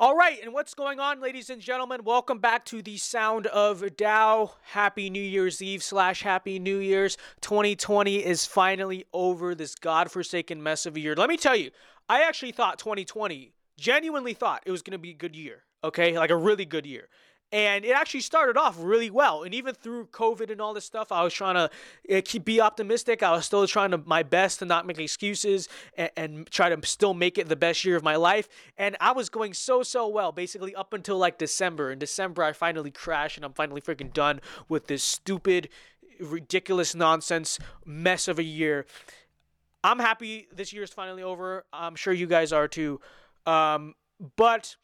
All right, and what's going on, ladies and gentlemen? Welcome back to the Sound of Dow. Happy New Year's Eve slash Happy New Year's. 2020 is finally over. This godforsaken mess of a year. Let me tell you, I actually thought 2020, genuinely thought it was going to be a good year. Okay, like a really good year and it actually started off really well. And even through COVID and all this stuff, I was trying to eh, keep be optimistic. I was still trying to my best to not make excuses and, and, try to still make it the best year of my life. And I was going so so well, basically up until like December. In December, I finally crashed, and I'm finally freaking done with this stupid, ridiculous nonsense mess of a year. I'm happy this year is finally over. I'm sure you guys are too. Um, but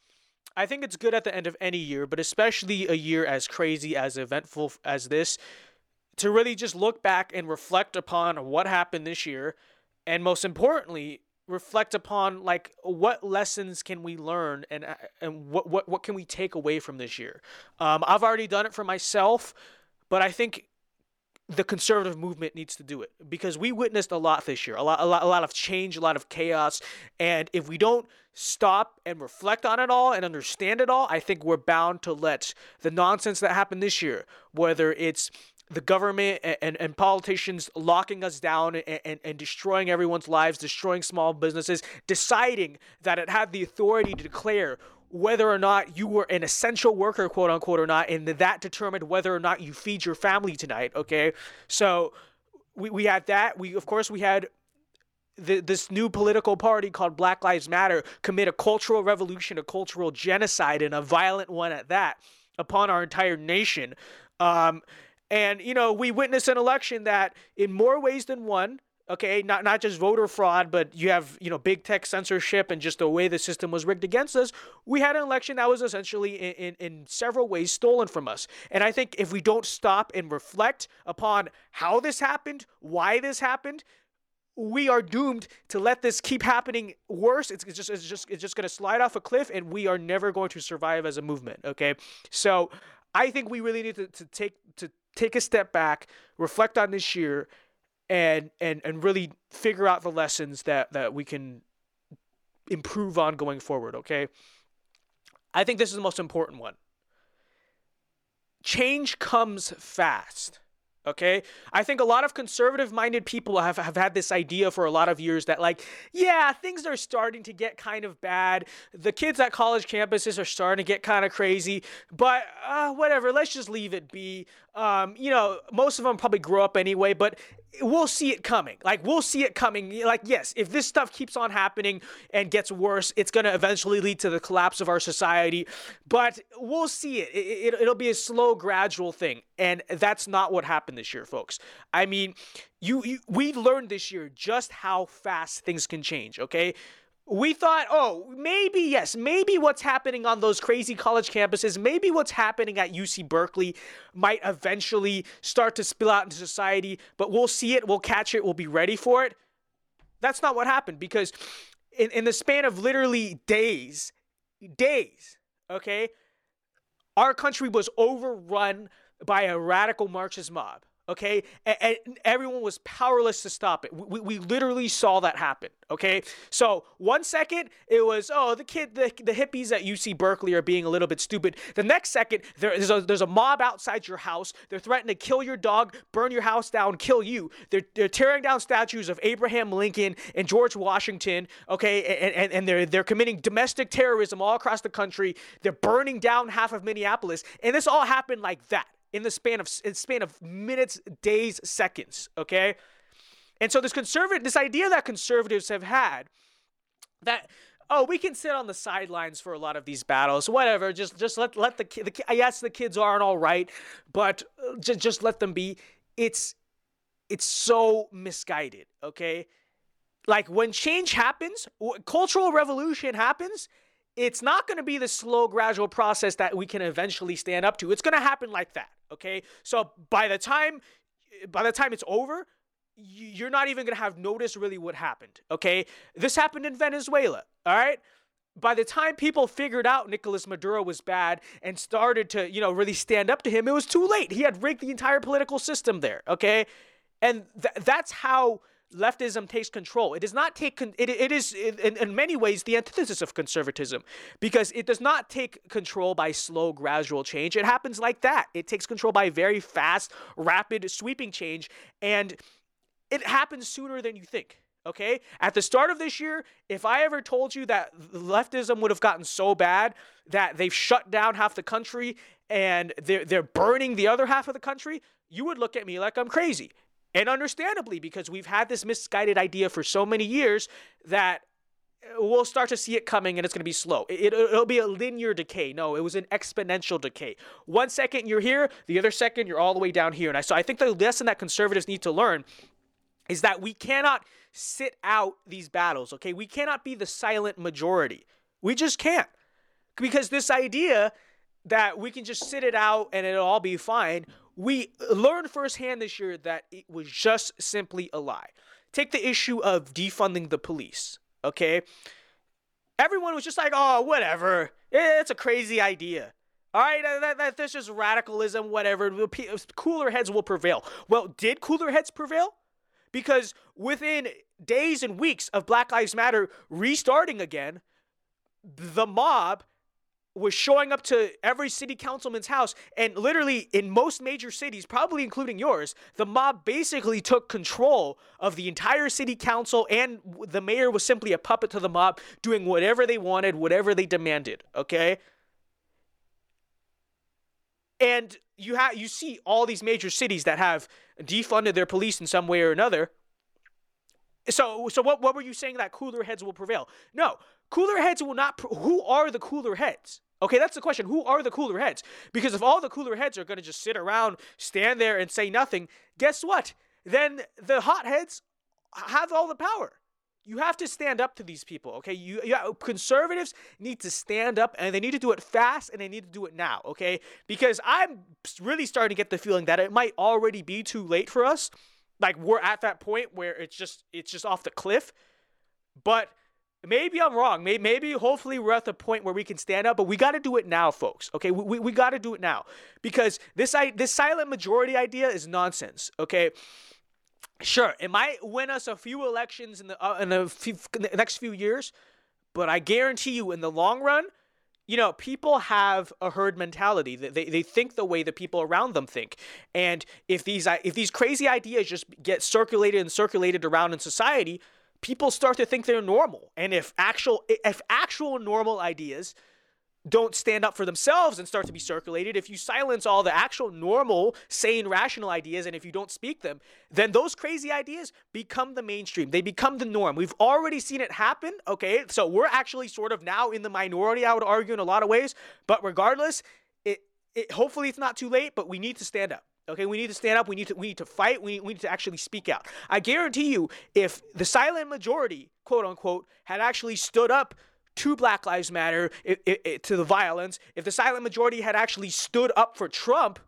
I think it's good at the end of any year, but especially a year as crazy, as eventful as this, to really just look back and reflect upon what happened this year, and most importantly, reflect upon like what lessons can we learn and and what what what can we take away from this year. Um, I've already done it for myself, but I think the conservative movement needs to do it because we witnessed a lot this year, a lot, a lot, a lot of change, a lot of chaos, and if we don't stop and reflect on it all and understand it all, I think we're bound to let the nonsense that happened this year, whether it's the government and, and, and, politicians locking us down and, and, and destroying everyone's lives, destroying small businesses, deciding that it had the authority to declare whether or not you were an essential worker, quote unquote, or not, and that determined whether or not you feed your family tonight. Okay, so we, we had that. We of course we had the, this new political party called Black Lives Matter commit a cultural revolution, a cultural genocide, and a violent one at that upon our entire nation. Um, and you know we witnessed an election that, in more ways than one, okay not not just voter fraud but you have you know big tech censorship and just the way the system was rigged against us we had an election that was essentially in, in, in, several ways stolen from us. And i think if we don't stop and reflect upon how this happened why this happened we are doomed to let this keep happening worse. It's, it's just it's just it's just going to slide off a cliff and we are never going to survive as a movement okay? So i think we really need to, to take to take a step back reflect on this year and and and really figure out the lessons that that we can improve on going forward okay? I think this is the most important one. Change comes fast okay i think a lot of conservative minded people have, have had this idea for a lot of years that like yeah things are starting to get kind of bad the kids at college campuses are starting to get kind of crazy but uh, whatever let's just leave it be um, you know most of them probably grow up anyway but we'll see it coming. Like we'll see it coming. Like yes, if this stuff keeps on happening and gets worse, it's going to eventually lead to the collapse of our society. But we'll see it. it, it it'll be a slow, gradual thing, and that's not what happened this year, folks. I mean, you, you we learned this year just how fast things can change. Okay, we thought, oh, maybe, yes, maybe what's happening on those crazy college campuses, maybe what's happening at UC Berkeley might eventually start to spill out into society, but we'll see it, we'll catch it, we'll be ready for it. That's not what happened because in, in the span of literally days, days, okay, our country was overrun by a radical Marxist mob okay? And, and, everyone was powerless to stop it. We, we literally saw that happen okay? So one second it was oh the kid the, the hippies at uc berkeley are being a little bit stupid. The next second there's a, there's a mob outside your house. They're threatening to kill your dog burn your house down kill you. They're, they're tearing down statues of abraham lincoln and george washington okay? And, and, and they're, they're committing domestic terrorism all across the country. They're burning down half of minneapolis. And this all happened like that in the span of in span of minutes, days, seconds. Okay, and so this conservative, this idea that conservatives have had that oh we can sit on the sidelines for a lot of these battles whatever just just let let the, the yes the kids aren't all right but uh, just just let them be. It's it's so misguided okay? Like when change happens cultural revolution happens it's not going to be the slow gradual process that we can eventually stand up to. It's going to happen like that okay so by the time by the time it's over you're not even to have noticed really what happened okay this happened in venezuela all right by the time people figured out Nicolas Maduro was bad and started to, you know, really stand up to him, it was too late. He had rigged the entire political system there, okay? And th- that's how leftism takes control. It does not take con- it, it is in, in many ways the antithesis of conservatism because it does not take control by slow gradual change. It happens like that. It takes control by very fast, rapid, sweeping change and it happens sooner than you think. Okay? At the start of this year, if I ever told you that leftism would have gotten so bad that they've shut down half the country and they're, they're burning the other half of the country, you would look at me like I'm crazy. And understandably, because we've had this misguided idea for so many years that uh, we'll start to see it coming and it's going to be slow. It, will be a linear decay. No, it was an exponential decay. One second you're here, the other second you're all the way down here. And I, so I think the lesson that conservatives need to learn is that we cannot sit out these battles, okay? We cannot be the silent majority. We just can't. Because this idea that we can just sit it out and it'll all be fine, we learned firsthand this year that it was just simply a lie. Take the issue of defunding the police, okay? Everyone was just like, oh, whatever. Eh, it's a crazy idea. All right, that, that, that's just radicalism, whatever. Cooler heads will prevail. Well, did cooler heads prevail? Because within days and weeks of Black Lives Matter restarting again, the mob was showing up to every city councilman's house and literally in most major cities probably including yours the mob basically took control of the entire city council and the mayor was simply a puppet to the mob doing whatever they wanted whatever they demanded okay? And you have you see all these major cities that have defunded their police in some way or another. So so what what were you saying that cooler heads will prevail? No cooler heads will not who are the cooler heads Okay, that's the question. Who are the cooler heads? Because if all the cooler heads are going to just sit around, stand there, and say nothing, guess what? Then the hotheads have all the power. You have to stand up to these people, okay? You, you conservatives need to stand up, and they need to do it fast, and they need to do it now, okay? Because I'm really starting to get the feeling that it might already be too late for us. Like we're at that point where it's just it's just off the cliff. But maybe I'm wrong. Maybe, maybe, hopefully, we're at the point where we can stand up, but we got to do it now, folks. Okay, we, we, we got to do it now because this I, this silent majority idea is nonsense. Okay. Sure, it might win us a few elections in the uh, in the, few, in the next few years, but I guarantee you, in the long run, you know, people have a herd mentality. They, they think the way the people around them think. And if these if these crazy ideas just get circulated and circulated around in society, people start to think they're normal. And if actual if actual normal ideas don't stand up for themselves and start to be circulated, if you silence all the actual normal, sane, rational ideas, and if you don't speak them, then those crazy ideas become the mainstream. They become the norm. We've already seen it happen, okay? So we're actually sort of now in the minority, I would argue, in a lot of ways. But regardless, it, it hopefully it's not too late, but we need to stand up. Okay, we need to stand up. We need to we need to fight. We we need to actually speak out. I guarantee you, if the silent majority, quote unquote, had actually stood up to Black Lives Matter, it, it, it, to the violence, if the silent majority had actually stood up for Trump,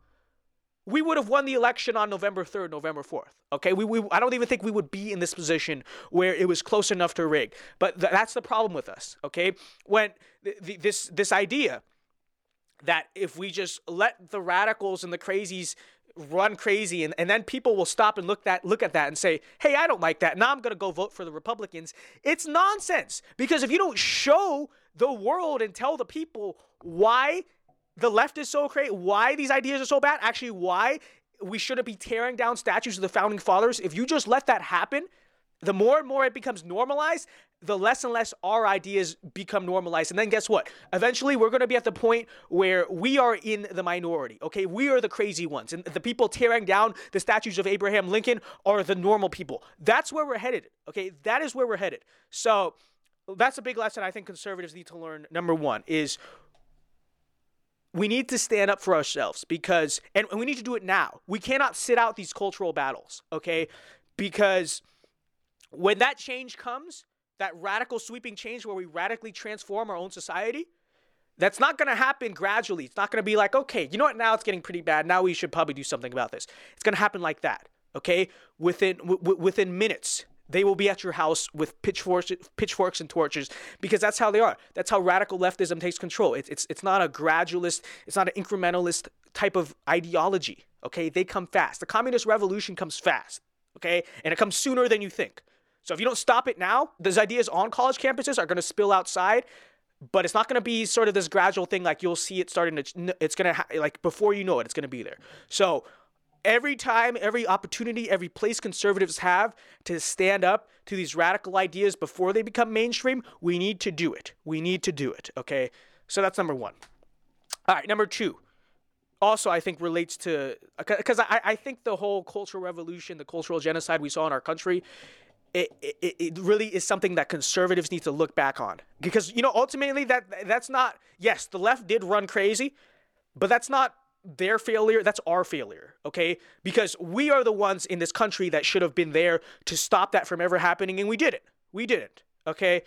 we would have won the election on November 3rd, November 4th. Okay, we, we I don't even think we would be in this position where it was close enough to rig. But th- that's the problem with us. Okay, when th- th- this this idea that if we just let the radicals and the crazies run crazy and, and then people will stop and look that look at that and say hey i don't like that. Now i'm going to go vote for the republicans. It's nonsense because if you don't show the world and tell the people why the left is so crazy why these ideas are so bad actually why we shouldn't be tearing down statues of the founding fathers if you just let that happen the more and more it becomes normalized, the less and less our ideas become normalized. And then guess what? Eventually, we're going to be at the point where we are in the minority, okay? We are the crazy ones. And the people tearing down the statues of Abraham Lincoln are the normal people. That's where we're headed, okay? That is where we're headed. So that's a big lesson I think conservatives need to learn. Number one is we need to stand up for ourselves because, and we need to do it now. We cannot sit out these cultural battles, okay? Because when that change comes, that radical sweeping change where we radically transform our own society, that's not going to happen gradually. It's not going to be like, okay, you know what? Now it's getting pretty bad. Now we should probably do something about this. It's going to happen like that. Okay, within w- within minutes, they will be at your house with pitchforks, pitchforks and torches because that's how they are. That's how radical leftism takes control. It's it's it's not a gradualist. It's not an incrementalist type of ideology. Okay, they come fast. The communist revolution comes fast. okay? And it comes sooner than you think. So if you don't stop it now, those ideas on college campuses are going to spill outside, but it's not going to be sort of this gradual thing like you'll see it starting to it's going to ha- like before you know it it's going to be there. So every time, every opportunity, every place conservatives have to stand up to these radical ideas before they become mainstream, we need to do it. We need to do it, okay? So that's number 1. All right, number 2 also I think relates to because I, I think the whole cultural revolution, the cultural genocide we saw in our country, it, it, it really is something that conservatives need to look back on. Because you know ultimately that that's not yes the left did run crazy, but that's not their failure that's our failure okay? Because we are the ones in this country that should have been there to stop that from ever happening and we didn't. We didn't okay?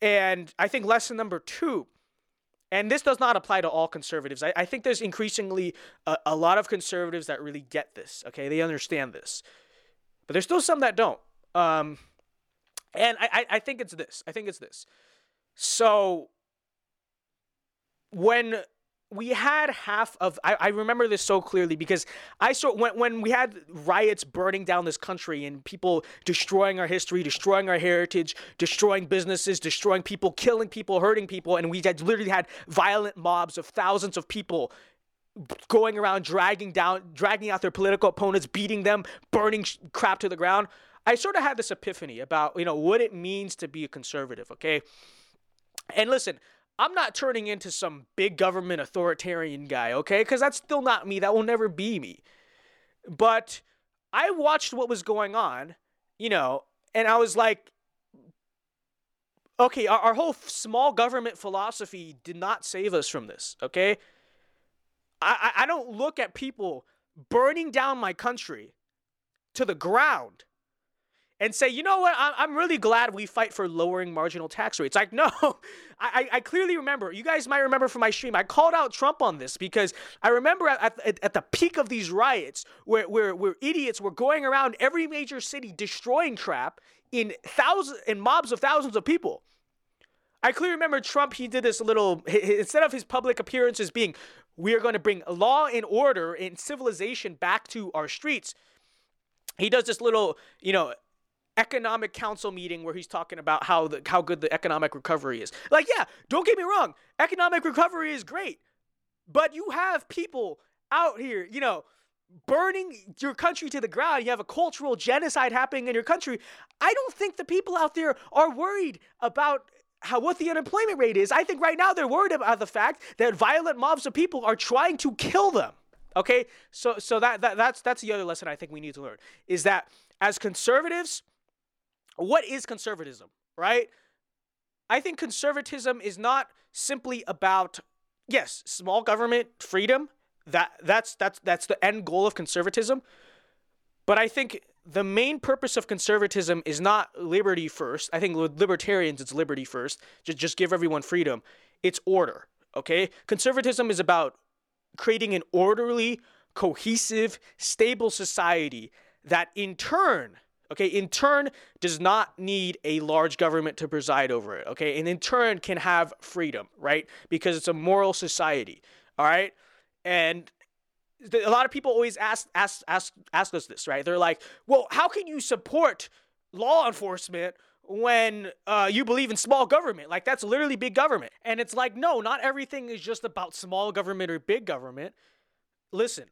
And I think lesson number two and this does not apply to all conservatives. I, I think there's increasingly a, a, lot of conservatives that really get this. Okay, they understand this, but there's still some that don't. Um, and I, I think it's this. I think it's this. So when we had half of I, I remember this so clearly because I saw when when we had riots burning down this country and people destroying our history, destroying our heritage, destroying businesses, destroying people, killing people, hurting people, and we had literally had violent mobs of thousands of people going around dragging down dragging out their political opponents, beating them, burning crap to the ground. I sort of had this epiphany about, you know, what it means to be a conservative, okay? And listen, I'm not turning into some big government authoritarian guy, okay? Because that's still not me. That will never be me. But I watched what was going on, you know, and I was like, okay, our, our whole small government philosophy did not save us from this, okay? I, I, don't look at people burning down my country to the ground and say, you know what, I'm really glad we fight for lowering marginal tax rates. Like, no, I, I clearly remember, you guys might remember from my stream, I called out Trump on this because I remember at, at, at the peak of these riots where, where, where idiots were going around every major city destroying crap in thousands, in mobs of thousands of people. I clearly remember Trump, he did this little, instead of his public appearances being, we are going to bring law and order and civilization back to our streets, he does this little, you know, economic council meeting where he's talking about how the how good the economic recovery is. Like, yeah, don't get me wrong, economic recovery is great. But you have people out here, you know, burning your country to the ground. You have a cultural genocide happening in your country. I don't think the people out there are worried about how what the unemployment rate is. I think right now they're worried about the fact that violent mobs of people are trying to kill them. Okay? So so that, that that's that's the other lesson I think we need to learn is that as conservatives, what is conservatism, right? I think conservatism is not simply about yes, small government freedom. That that's that's that's the end goal of conservatism. But I think the main purpose of conservatism is not liberty first. I think with libertarians it's liberty first. Just just give everyone freedom. It's order, okay? Conservatism is about creating an orderly, cohesive, stable society that in turn okay, in turn does not need a large government to preside over it, okay, and in turn can have freedom, right? Because it's a moral society, all right? And a lot of people always ask ask ask ask us this, right? They're like, "Well, how can you support law enforcement when uh, you believe in small government. Like that's literally big government. And it's like, no, not everything is just about small government or big government. Listen,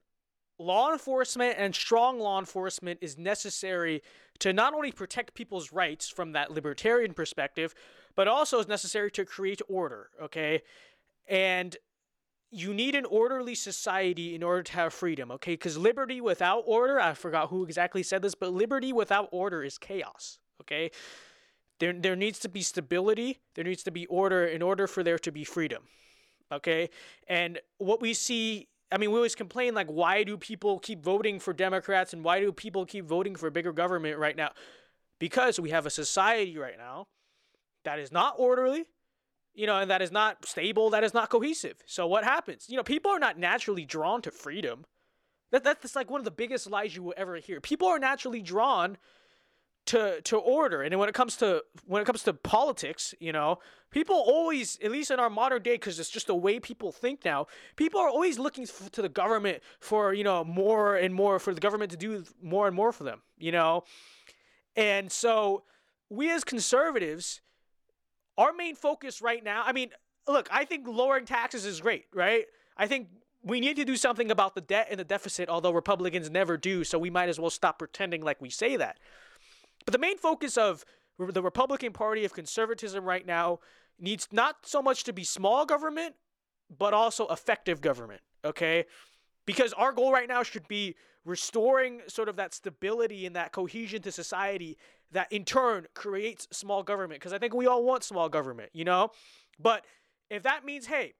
law enforcement and strong law enforcement is necessary to not only protect people's rights from that libertarian perspective, but also is necessary to create order, okay? And you need an orderly society in order to have freedom, okay? Because liberty without order, I forgot who exactly said this, but liberty without order is chaos, okay? There, there needs to be stability, there needs to be order in order for there to be freedom, okay? And what we see I mean, we always complain like, why do people keep voting for Democrats and why do people keep voting for bigger government right now? Because we have a society right now that is not orderly, you know, and that is not stable, that is not cohesive. So what happens? You know, people are not naturally drawn to freedom. That, that's like one of the biggest lies you will ever hear. People are naturally drawn to to order. And when it comes to when it comes to politics, you know, people always, at least in our modern day, because it's just the way people think now. People are always looking f- to the government for you know more and more for the government to do more and more for them. You know, and so we as conservatives, our main focus right now. I mean, look, I think lowering taxes is great, right? I think we need to do something about the debt and the deficit, although Republicans never do, so we might as well stop pretending like we say that. But the main focus of the Republican Party of conservatism right now needs not so much to be small government, but also effective government, okay? Because our goal right now should be restoring sort of that stability and that cohesion to society that in turn creates small government. Because I think we all want small government, you know? But if that means, hey,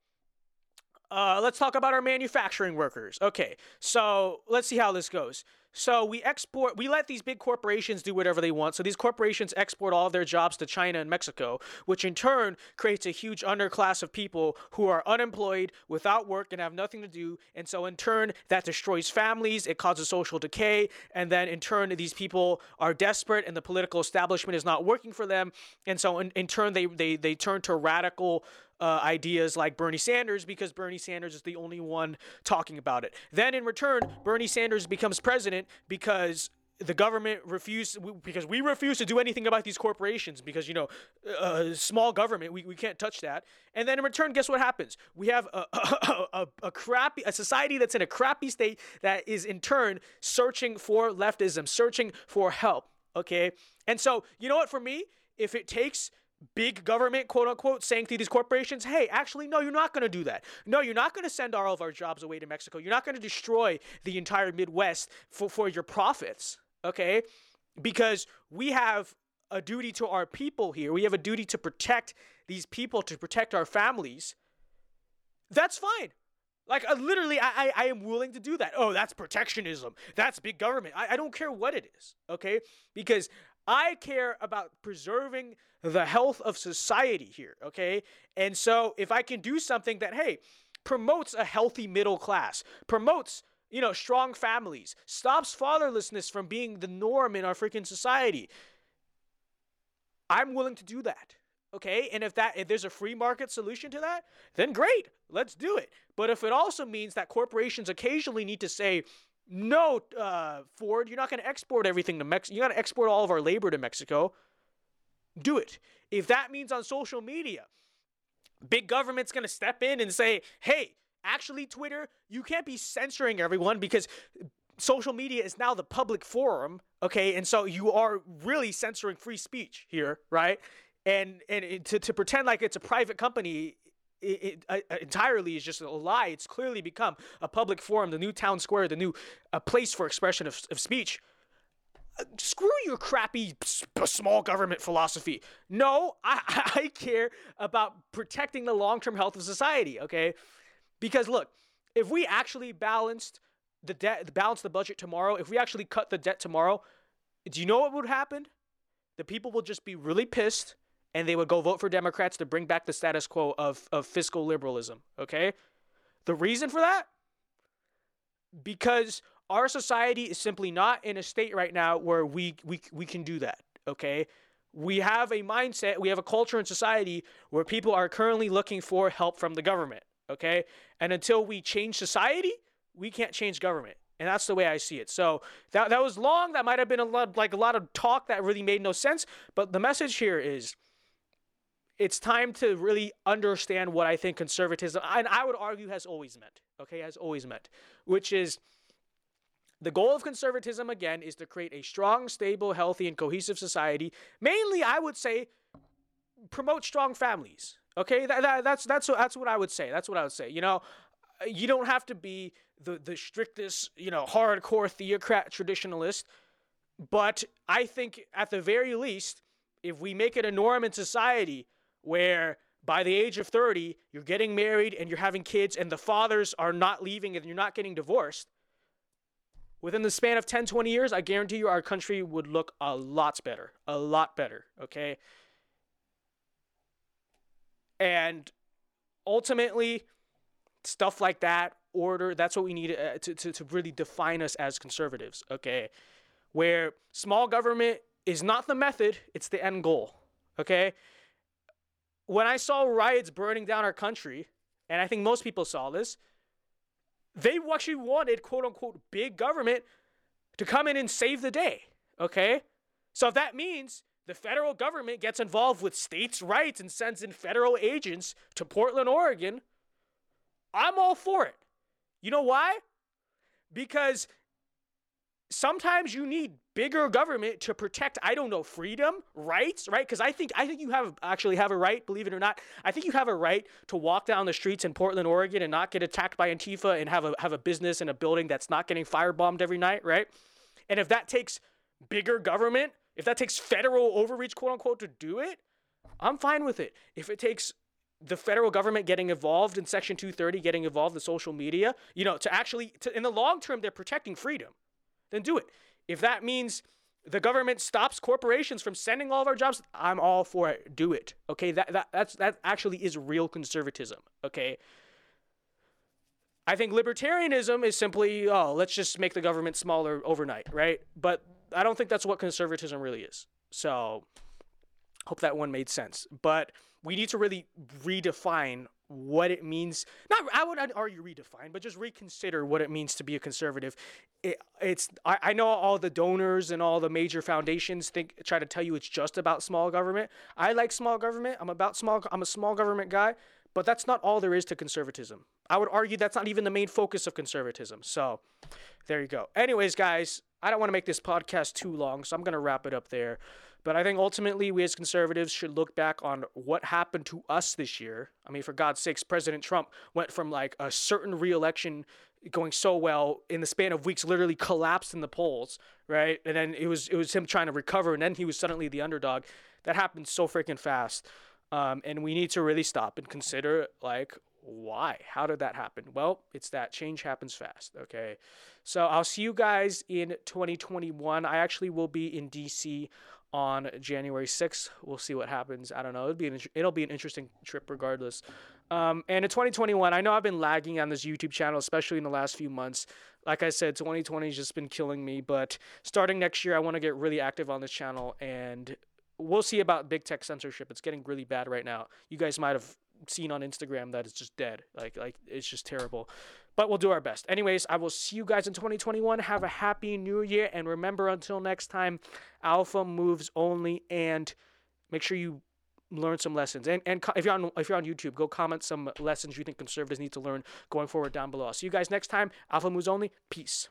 uh, let's talk about our manufacturing workers. Okay, so let's see how this goes. So we export, we let these big corporations do whatever they want. So these corporations export all of their jobs to China and Mexico, which in turn creates a huge underclass of people who are unemployed, without work, and have nothing to do. And so in turn, that destroys families, it causes social decay, and then in turn, these people are desperate, and the political establishment is not working for them. And so in, in turn, they they they turn to radical uh, ideas like Bernie Sanders because Bernie Sanders is the only one talking about it. Then in return, Bernie Sanders becomes president because the government refused because we refuse to do anything about these corporations because you know uh, small government we, we can't touch that. And then in return guess what happens? We have a, a, a, a, crappy a society that's in a crappy state that is in turn searching for leftism searching for help okay? And so you know what? For me if it takes big government, quote unquote, saying to these corporations, hey, actually, no, you're not going to do that. No, you're not going to send all of our jobs away to Mexico. You're not going to destroy the entire Midwest for, for your profits, okay? Because we have a duty to our people here. We have a duty to protect these people, to protect our families. That's fine. Like uh, literally, I, I, I am willing to do that. Oh, that's protectionism. That's big government. I, I don't care what it is, okay? Because I care about preserving the health of society here, okay? And so if I can do something that, hey, promotes a healthy middle class, promotes, you know, strong families, stops fatherlessness from being the norm in our freaking society, I'm willing to do that. Okay, and if that if there's a free market solution to that, then great, let's do it. But if it also means that corporations occasionally need to say, no, uh, Ford, you're not going to export everything to Mexico. You got to export all of our labor to Mexico. Do it. If that means on social media, big government's going to step in and say, hey, actually, Twitter, you can't be censoring everyone because social media is now the public forum, okay? And so you are really censoring free speech here, right? And and to, to pretend like it's a private company it, it, uh, entirely is just a lie. It's clearly become a public forum, the new town square, the new uh, place for expression of, of speech. Uh, screw your crappy small government philosophy. No, I, I care about protecting the long term health of society, okay? Because look, if we actually balanced the debt, balance the budget tomorrow, if we actually cut the debt tomorrow, do you know what would happen? The people will just be really pissed and they would go vote for Democrats to bring back the status quo of, of fiscal liberalism. Okay? The reason for that? Because our society is simply not in a state right now where we, we, we can do that. Okay? We have a mindset, we have a culture in society where people are currently looking for help from the government. Okay? And until we change society, we can't change government. And that's the way I see it. So that, that was long. That might have been a lot, like a lot of talk that really made no sense. But the message here is it's time to really understand what I think conservatism, and I would argue has always meant, okay, has always meant, which is the goal of conservatism, again, is to create a strong, stable, healthy, and cohesive society. Mainly, I would say, promote strong families. Okay, that, that, that's that's that's what I would say. That's what I would say. You know, you don't have to be the the strictest, you know, hardcore theocrat traditionalist, but I think at the very least, if we make it a norm in society where by the age of 30, you're getting married and you're having kids, and the fathers are not leaving and you're not getting divorced, within the span of 10, 20 years, I guarantee you our country would look a lot better. A lot better, okay? And ultimately, stuff like that, order, that's what we need uh, to, to, to really define us as conservatives, okay? Where small government is not the method, it's the end goal. Okay? When I saw riots burning down our country, and I think most people saw this, they actually wanted quote unquote big government to come in and save the day. Okay? So if that means the federal government gets involved with states' rights and sends in federal agents to Portland, Oregon, I'm all for it. You know why? Because sometimes you need bigger government to protect i don't know freedom rights right because i think i think you have actually have a right believe it or not i think you have a right to walk down the streets in portland oregon and not get attacked by antifa and have a have a business in a building that's not getting firebombed every night right and if that takes bigger government if that takes federal overreach, quote unquote, to do it, I'm fine with it. If it takes the federal government getting involved in Section 230, getting involved in social media, you know, to actually, to, in the long term, they're protecting freedom, then do it. If that means the government stops corporations from sending all of our jobs, I'm all for it. Do it. Okay, that, that that's that actually is real conservatism. Okay. I think libertarianism is simply, oh, let's just make the government smaller overnight, right? But I don't think that's what conservatism really is. So hope that one made sense. But we need to really redefine what it means. Not I would argue redefine, but just reconsider what it means to be a conservative. It, it's I, I know all the donors and all the major foundations think try to tell you it's just about small government. I like small government. I'm about small. I'm a small government guy. But that's not all there is to conservatism. I would argue that's not even the main focus of conservatism. So there you go. Anyways, guys, I don't want to make this podcast too long, so I'm going to wrap it up there. But I think ultimately we as conservatives should look back on what happened to us this year. I mean, for God's sakes, President Trump went from like a certain reelection going so well in the span of weeks literally collapsed in the polls, right? And then it was it was him trying to recover and then he was suddenly the underdog. That happened so freaking fast. Um, and we need to really stop and consider like why? How did that happen? Well, it's that change happens fast. Okay. So I'll see you guys in 2021. I actually will be in DC on January 6th. We'll see what happens. I don't know. It'll be an, it'll be an interesting trip regardless. Um, and in 2021, I know I've been lagging on this YouTube channel, especially in the last few months. Like I said, 2020 has just been killing me. But starting next year, I want to get really active on this channel and we'll see about big tech censorship. It's getting really bad right now. You guys might have seen on Instagram that is just dead. Like like it's just terrible. But we'll do our best. Anyways, I will see you guys in 2021. Have a happy new year and remember until next time, alpha moves only and make sure you learn some lessons. And and if you're on if you're on YouTube, go comment some lessons you think conservatives need to learn going forward down below. I'll see you guys next time. Alpha moves only. Peace.